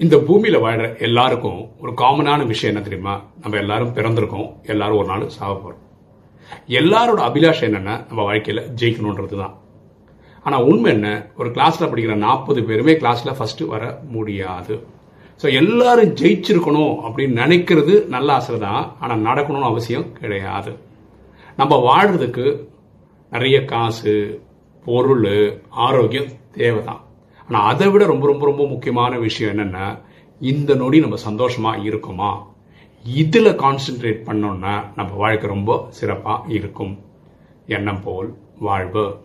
இந்த பூமியில வாழ்ற எல்லாருக்கும் ஒரு காமனான விஷயம் என்ன தெரியுமா? நம்ம எல்லாரும் பிறந்திருக்கோம் எல்லாரும் ஒரு நாள் சாக போறோம். எல்லாரோட அபிலாஷம் என்னன்னா நம்ம வாழ்க்கையில ஜெயிக்கணுன்றது தான் ஆனா உண்மை என்ன? ஒரு கிளாஸ்ல படிக்கிற நாற்பது பேருமே கிளாஸ்ல ஃபர்ஸ்ட் வர முடியாது. ஸோ எல்லாரும் ஜெயிச்சிருக்கணும் அப்படின்னு நினைக்கிறது நல்ல ஆசை தான் ஆனால் நடக்கணும்னு அவசியம் கிடையாது. நம்ம வாழ்றதுக்கு நிறைய காசு பொருள் ஆரோக்கியம் தேவை தான் ஆனால் அதை விட ரொம்ப ரொம்ப ரொம்ப முக்கியமான விஷயம் என்னென்னா இந்த நொடி நம்ம சந்தோஷமாக இருக்குமா? இதில் கான்சென்ட்ரேட் பண்ணோன்னா நம்ம வாழ்க்கை ரொம்ப சிறப்பாக இருக்கும். எண்ணம் போல் வாழ்வு.